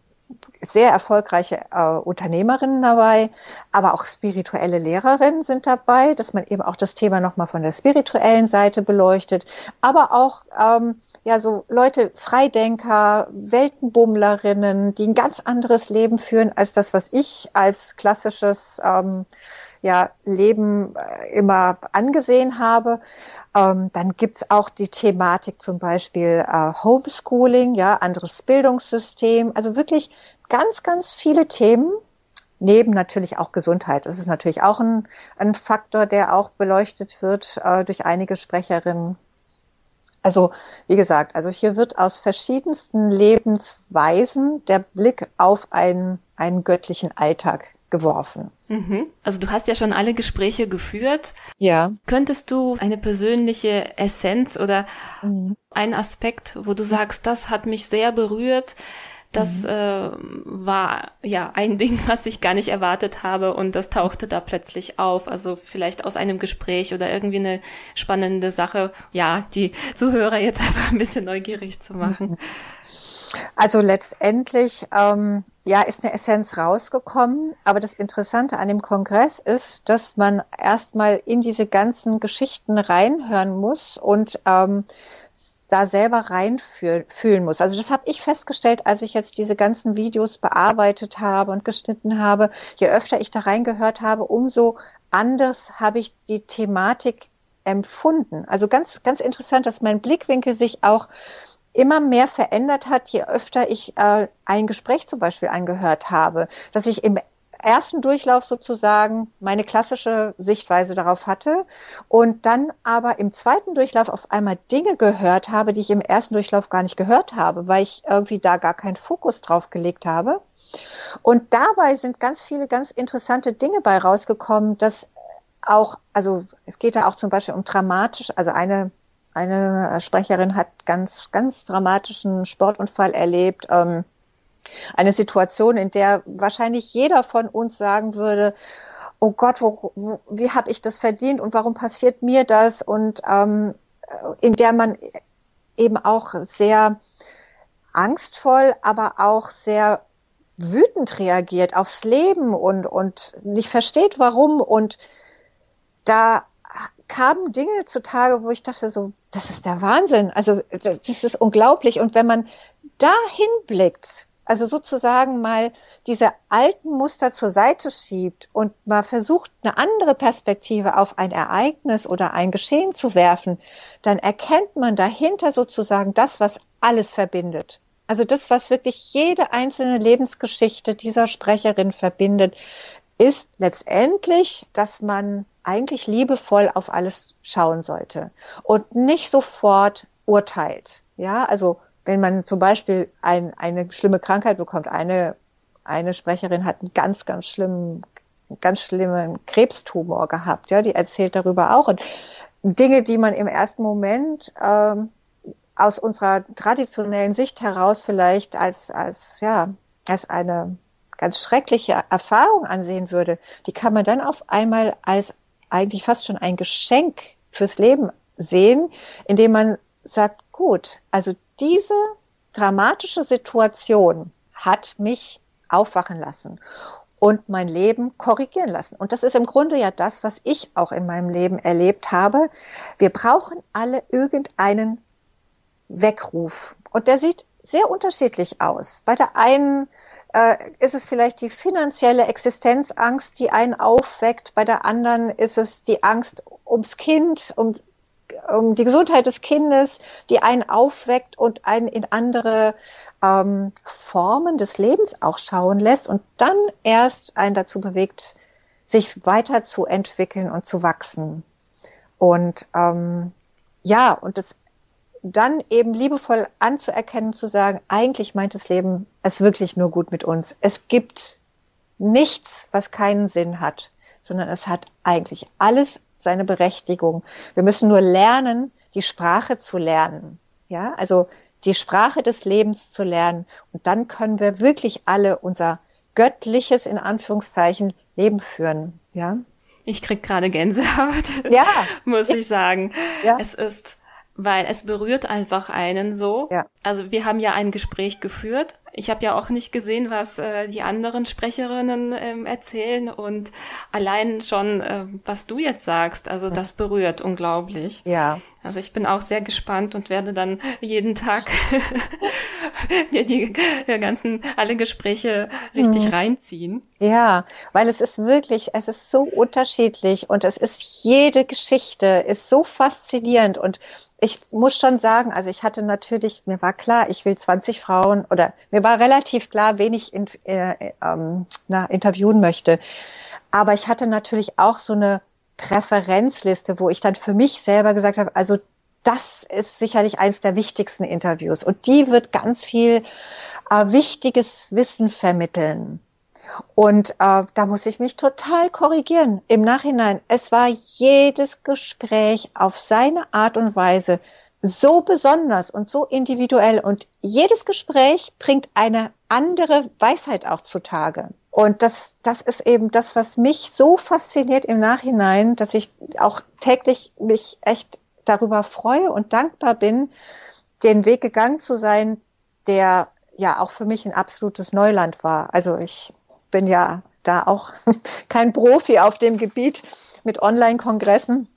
sehr erfolgreiche äh, Unternehmerinnen dabei, aber auch spirituelle Lehrerinnen sind dabei, dass man eben auch das Thema nochmal von der spirituellen Seite beleuchtet, aber auch ähm, ja so Leute, Freidenker, Weltenbummlerinnen, die ein ganz anderes Leben führen als das, was ich als klassisches ähm, ja, Leben äh, immer angesehen habe. Ähm, dann gibt's auch die Thematik zum Beispiel äh, Homeschooling, ja, anderes Bildungssystem. Also wirklich ganz, ganz viele Themen, neben natürlich auch Gesundheit. Das ist natürlich auch ein, ein Faktor, der auch beleuchtet wird äh, durch einige Sprecherinnen. Also wie gesagt, also hier wird aus verschiedensten Lebensweisen der Blick auf einen, einen göttlichen Alltag geworfen. Mhm. Also du hast ja schon alle Gespräche geführt. Ja. Könntest du eine persönliche Essenz oder mhm. einen Aspekt, wo du sagst, das hat mich sehr berührt, das mhm. äh, war ja ein Ding, (laughs) was ich gar nicht erwartet habe und das tauchte da plötzlich auf. Also vielleicht aus einem Gespräch oder irgendwie eine spannende Sache, ja, die Zuhörer jetzt (laughs) einfach ein bisschen neugierig zu machen. (laughs) Also letztendlich ähm, ja ist eine Essenz rausgekommen, aber das Interessante an dem Kongress ist, dass man erstmal in diese ganzen Geschichten reinhören muss und ähm, da selber reinfühlen muss. Also das habe ich festgestellt, als ich jetzt diese ganzen Videos bearbeitet habe und geschnitten habe. Je öfter ich da reingehört habe, umso anders habe ich die Thematik empfunden. Also ganz, ganz interessant, dass mein Blickwinkel sich auch immer mehr verändert hat, je öfter ich äh, ein Gespräch zum Beispiel angehört habe, dass ich im ersten Durchlauf sozusagen meine klassische Sichtweise darauf hatte und dann aber im zweiten Durchlauf auf einmal Dinge gehört habe, die ich im ersten Durchlauf gar nicht gehört habe, weil ich irgendwie da gar keinen Fokus drauf gelegt habe. Und dabei sind ganz viele ganz interessante Dinge bei rausgekommen, dass auch, also es geht da auch zum Beispiel um dramatisch, also eine eine Sprecherin hat ganz, ganz dramatischen Sportunfall erlebt. Ähm, eine Situation, in der wahrscheinlich jeder von uns sagen würde, oh Gott, wo, wo, wie habe ich das verdient und warum passiert mir das? Und ähm, in der man eben auch sehr angstvoll, aber auch sehr wütend reagiert aufs Leben und, und nicht versteht, warum. Und da kamen Dinge zutage, wo ich dachte so, das ist der Wahnsinn. Also das ist unglaublich. Und wenn man dahin blickt, also sozusagen mal diese alten Muster zur Seite schiebt und mal versucht, eine andere Perspektive auf ein Ereignis oder ein Geschehen zu werfen, dann erkennt man dahinter sozusagen das, was alles verbindet. Also das, was wirklich jede einzelne Lebensgeschichte dieser Sprecherin verbindet, ist letztendlich, dass man eigentlich liebevoll auf alles schauen sollte und nicht sofort urteilt. Ja, also wenn man zum Beispiel ein, eine schlimme Krankheit bekommt, eine, eine Sprecherin hat einen ganz, ganz schlimmen, ganz schlimmen Krebstumor gehabt, ja, die erzählt darüber auch. Und Dinge, die man im ersten Moment ähm, aus unserer traditionellen Sicht heraus vielleicht als, als, ja, als eine ganz schreckliche Erfahrung ansehen würde, die kann man dann auf einmal als eigentlich fast schon ein Geschenk fürs Leben sehen, indem man sagt, gut, also diese dramatische Situation hat mich aufwachen lassen und mein Leben korrigieren lassen. Und das ist im Grunde ja das, was ich auch in meinem Leben erlebt habe. Wir brauchen alle irgendeinen Weckruf. Und der sieht sehr unterschiedlich aus. Bei der einen ist es vielleicht die finanzielle Existenzangst, die einen aufweckt. Bei der anderen ist es die Angst ums Kind, um, um die Gesundheit des Kindes, die einen aufweckt und einen in andere ähm, Formen des Lebens auch schauen lässt und dann erst einen dazu bewegt, sich weiterzuentwickeln und zu wachsen. Und ähm, ja, und das dann eben liebevoll anzuerkennen, zu sagen, eigentlich meint das Leben es wirklich nur gut mit uns. Es gibt nichts, was keinen Sinn hat, sondern es hat eigentlich alles seine Berechtigung. Wir müssen nur lernen, die Sprache zu lernen. Ja, also die Sprache des Lebens zu lernen. Und dann können wir wirklich alle unser göttliches, in Anführungszeichen, Leben führen. Ja. Ich krieg gerade Gänsehaut. Ja. (laughs) muss ich sagen. Ja. Es ist weil es berührt einfach einen so. Ja. Also wir haben ja ein Gespräch geführt. Ich habe ja auch nicht gesehen, was äh, die anderen Sprecherinnen ähm, erzählen und allein schon, äh, was du jetzt sagst, also das berührt unglaublich. Ja. Also ich bin auch sehr gespannt und werde dann jeden Tag (laughs) mir die, die ganzen alle Gespräche richtig mhm. reinziehen. Ja, weil es ist wirklich, es ist so unterschiedlich und es ist jede Geschichte ist so faszinierend und ich muss schon sagen, also ich hatte natürlich, mir war klar, ich will 20 Frauen oder mir war relativ klar, wen ich in, äh, ähm, na, interviewen möchte. Aber ich hatte natürlich auch so eine Präferenzliste, wo ich dann für mich selber gesagt habe, also das ist sicherlich eins der wichtigsten Interviews und die wird ganz viel äh, wichtiges Wissen vermitteln. Und äh, da muss ich mich total korrigieren im Nachhinein. Es war jedes Gespräch auf seine Art und Weise so besonders und so individuell und jedes Gespräch bringt eine andere Weisheit auch zutage. Und das, das ist eben das, was mich so fasziniert im Nachhinein, dass ich auch täglich mich echt darüber freue und dankbar bin, den Weg gegangen zu sein, der ja auch für mich ein absolutes Neuland war. Also ich bin ja da auch (laughs) kein Profi auf dem Gebiet mit Online-Kongressen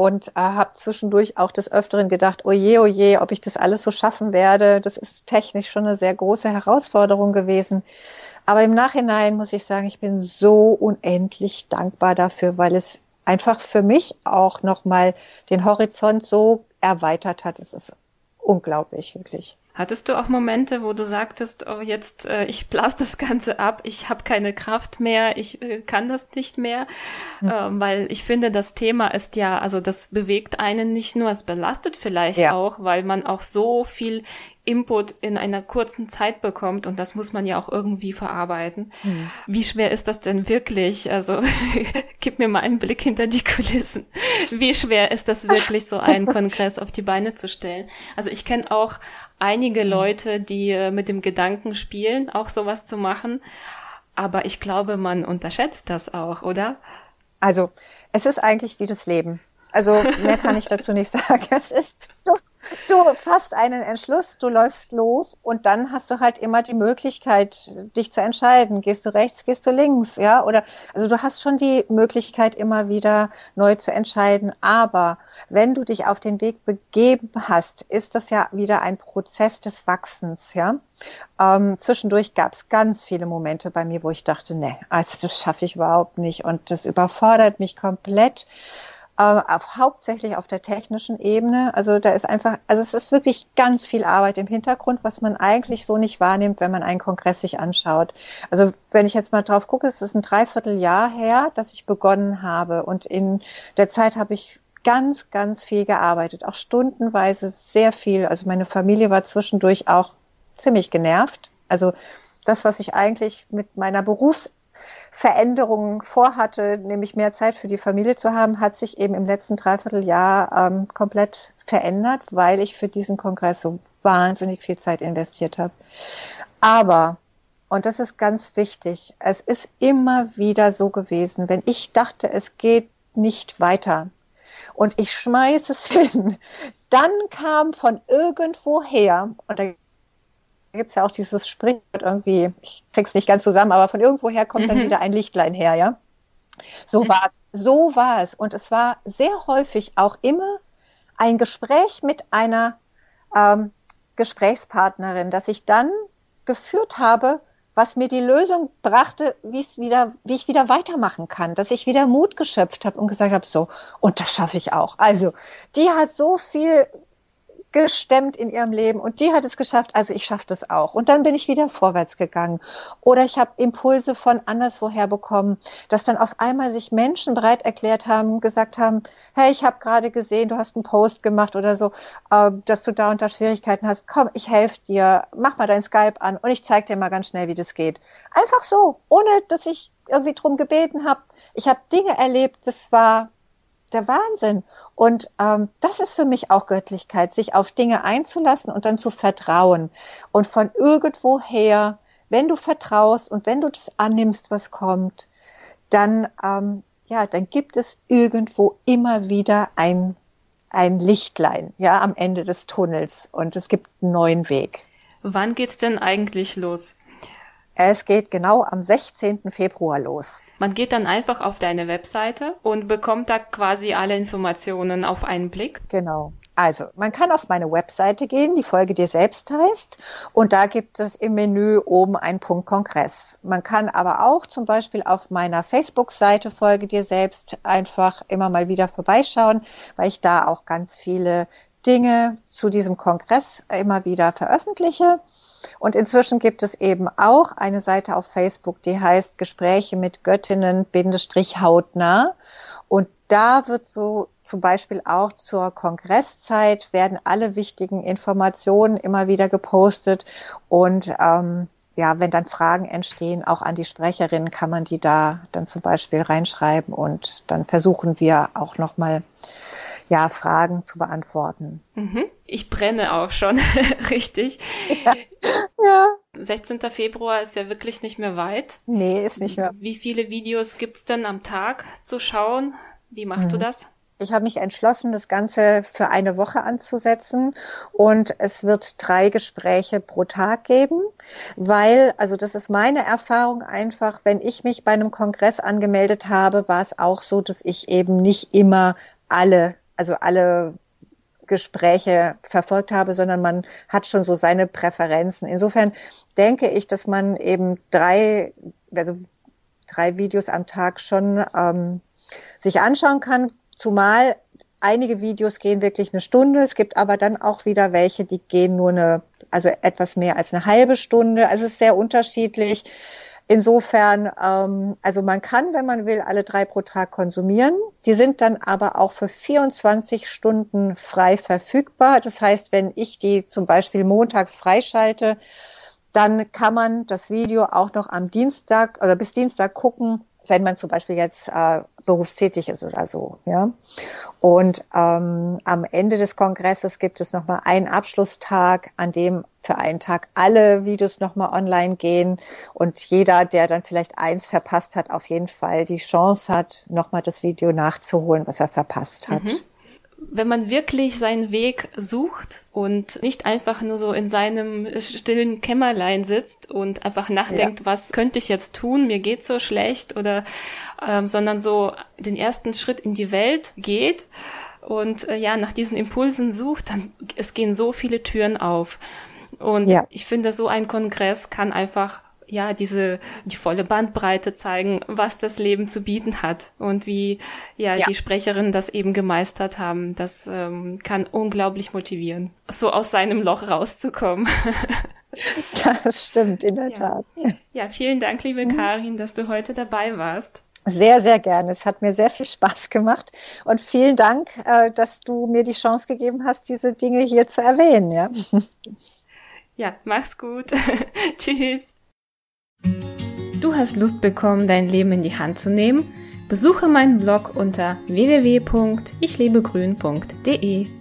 und äh, habe zwischendurch auch des Öfteren gedacht, oje, oje, ob ich das alles so schaffen werde. Das ist technisch schon eine sehr große Herausforderung gewesen. Aber im Nachhinein muss ich sagen, ich bin so unendlich dankbar dafür, weil es einfach für mich auch nochmal den Horizont so erweitert hat. Es ist unglaublich, wirklich. Hattest du auch Momente, wo du sagtest, oh jetzt, äh, ich blase das Ganze ab, ich habe keine Kraft mehr, ich äh, kann das nicht mehr, mhm. äh, weil ich finde, das Thema ist ja, also das bewegt einen nicht nur, es belastet vielleicht ja. auch, weil man auch so viel Input in einer kurzen Zeit bekommt und das muss man ja auch irgendwie verarbeiten. Mhm. Wie schwer ist das denn wirklich? Also (laughs) gib mir mal einen Blick hinter die Kulissen. Wie schwer ist das wirklich, so einen (laughs) Kongress auf die Beine zu stellen? Also ich kenne auch einige mhm. Leute, die äh, mit dem Gedanken spielen, auch sowas zu machen. Aber ich glaube, man unterschätzt das auch, oder? Also, es ist eigentlich wie das Leben. Also mehr kann ich dazu nicht sagen. Es ist, du, du fasst einen Entschluss, du läufst los und dann hast du halt immer die Möglichkeit, dich zu entscheiden. Gehst du rechts, gehst du links, ja? Oder also du hast schon die Möglichkeit, immer wieder neu zu entscheiden. Aber wenn du dich auf den Weg begeben hast, ist das ja wieder ein Prozess des Wachsens, ja. Ähm, zwischendurch gab es ganz viele Momente bei mir, wo ich dachte, nee, also das schaffe ich überhaupt nicht und das überfordert mich komplett auf, hauptsächlich auf der technischen Ebene. Also da ist einfach, also es ist wirklich ganz viel Arbeit im Hintergrund, was man eigentlich so nicht wahrnimmt, wenn man einen Kongress sich anschaut. Also wenn ich jetzt mal drauf gucke, es ist ein Dreivierteljahr her, dass ich begonnen habe und in der Zeit habe ich ganz, ganz viel gearbeitet, auch stundenweise sehr viel. Also meine Familie war zwischendurch auch ziemlich genervt. Also das, was ich eigentlich mit meiner Berufs Veränderungen vorhatte, nämlich mehr Zeit für die Familie zu haben, hat sich eben im letzten Dreivierteljahr ähm, komplett verändert, weil ich für diesen Kongress so wahnsinnig viel Zeit investiert habe. Aber, und das ist ganz wichtig, es ist immer wieder so gewesen, wenn ich dachte, es geht nicht weiter und ich schmeiße es (laughs) hin, dann kam von irgendwoher, und da gibt es ja auch dieses Sprichwort irgendwie, ich krieg's nicht ganz zusammen, aber von irgendwoher kommt mhm. dann wieder ein Lichtlein her, ja. So mhm. war es, so war es. Und es war sehr häufig auch immer ein Gespräch mit einer ähm, Gesprächspartnerin, das ich dann geführt habe, was mir die Lösung brachte, wie es wieder, wie ich wieder weitermachen kann, dass ich wieder Mut geschöpft habe und gesagt habe, so, und das schaffe ich auch. Also, die hat so viel gestemmt in ihrem Leben und die hat es geschafft, also ich schaffe das auch. Und dann bin ich wieder vorwärts gegangen. Oder ich habe Impulse von anderswoher bekommen, dass dann auf einmal sich Menschen bereit erklärt haben, gesagt haben, hey, ich habe gerade gesehen, du hast einen Post gemacht oder so, äh, dass du da unter Schwierigkeiten hast. Komm, ich helfe dir, mach mal dein Skype an und ich zeige dir mal ganz schnell, wie das geht. Einfach so, ohne dass ich irgendwie drum gebeten habe. Ich habe Dinge erlebt, das war der Wahnsinn. Und ähm, das ist für mich auch Göttlichkeit, sich auf Dinge einzulassen und dann zu vertrauen. Und von irgendwoher, wenn du vertraust und wenn du das annimmst, was kommt, dann, ähm, ja, dann gibt es irgendwo immer wieder ein, ein Lichtlein, ja, am Ende des Tunnels und es gibt einen neuen Weg. Wann geht's denn eigentlich los? Es geht genau am 16. Februar los. Man geht dann einfach auf deine Webseite und bekommt da quasi alle Informationen auf einen Blick. Genau. Also, man kann auf meine Webseite gehen, die Folge dir selbst heißt, und da gibt es im Menü oben einen Punkt Kongress. Man kann aber auch zum Beispiel auf meiner Facebook-Seite Folge dir selbst einfach immer mal wieder vorbeischauen, weil ich da auch ganz viele Dinge zu diesem Kongress immer wieder veröffentliche. Und inzwischen gibt es eben auch eine Seite auf Facebook, die heißt Gespräche mit Göttinnen Bindestrich hautnah. Und da wird so zum Beispiel auch zur Kongresszeit werden alle wichtigen Informationen immer wieder gepostet und ähm, ja, wenn dann Fragen entstehen, auch an die Sprecherin, kann man die da dann zum Beispiel reinschreiben und dann versuchen wir auch nochmal ja, Fragen zu beantworten. Mhm. Ich brenne auch schon, (laughs) richtig. Ja. ja. 16. Februar ist ja wirklich nicht mehr weit. Nee, ist nicht mehr. Wie viele Videos gibt's denn am Tag zu schauen? Wie machst mhm. du das? Ich habe mich entschlossen, das Ganze für eine Woche anzusetzen und es wird drei Gespräche pro Tag geben, weil, also das ist meine Erfahrung einfach, wenn ich mich bei einem Kongress angemeldet habe, war es auch so, dass ich eben nicht immer alle also alle Gespräche verfolgt habe, sondern man hat schon so seine Präferenzen. Insofern denke ich, dass man eben drei, also drei Videos am Tag schon ähm, sich anschauen kann, zumal einige Videos gehen wirklich eine Stunde. Es gibt aber dann auch wieder welche, die gehen nur eine also etwas mehr als eine halbe Stunde. Also es ist sehr unterschiedlich. Insofern, ähm, also man kann, wenn man will, alle drei pro Tag konsumieren. Die sind dann aber auch für 24 Stunden frei verfügbar. Das heißt, wenn ich die zum Beispiel montags freischalte, dann kann man das Video auch noch am Dienstag oder bis Dienstag gucken, wenn man zum Beispiel jetzt äh, berufstätig ist oder so. Ja. Und ähm, am Ende des Kongresses gibt es nochmal einen Abschlusstag, an dem für einen Tag alle Videos nochmal online gehen und jeder, der dann vielleicht eins verpasst hat, auf jeden Fall die Chance hat, nochmal das Video nachzuholen, was er verpasst hat. Mhm wenn man wirklich seinen Weg sucht und nicht einfach nur so in seinem stillen Kämmerlein sitzt und einfach nachdenkt, ja. was könnte ich jetzt tun, mir geht so schlecht oder ähm, sondern so den ersten Schritt in die Welt geht und äh, ja nach diesen Impulsen sucht, dann es gehen so viele Türen auf. Und ja. ich finde, so ein Kongress kann einfach ja, diese, die volle Bandbreite zeigen, was das Leben zu bieten hat und wie, ja, ja. die Sprecherinnen das eben gemeistert haben. Das ähm, kann unglaublich motivieren, so aus seinem Loch rauszukommen. (laughs) (laughs) das stimmt, in der ja. Tat. Ja, vielen Dank, liebe mhm. Karin, dass du heute dabei warst. Sehr, sehr gerne. Es hat mir sehr viel Spaß gemacht. Und vielen Dank, äh, dass du mir die Chance gegeben hast, diese Dinge hier zu erwähnen. Ja, ja mach's gut. (laughs) Tschüss. Du hast Lust bekommen, dein Leben in die Hand zu nehmen? Besuche meinen Blog unter www.ichlebegrün.de.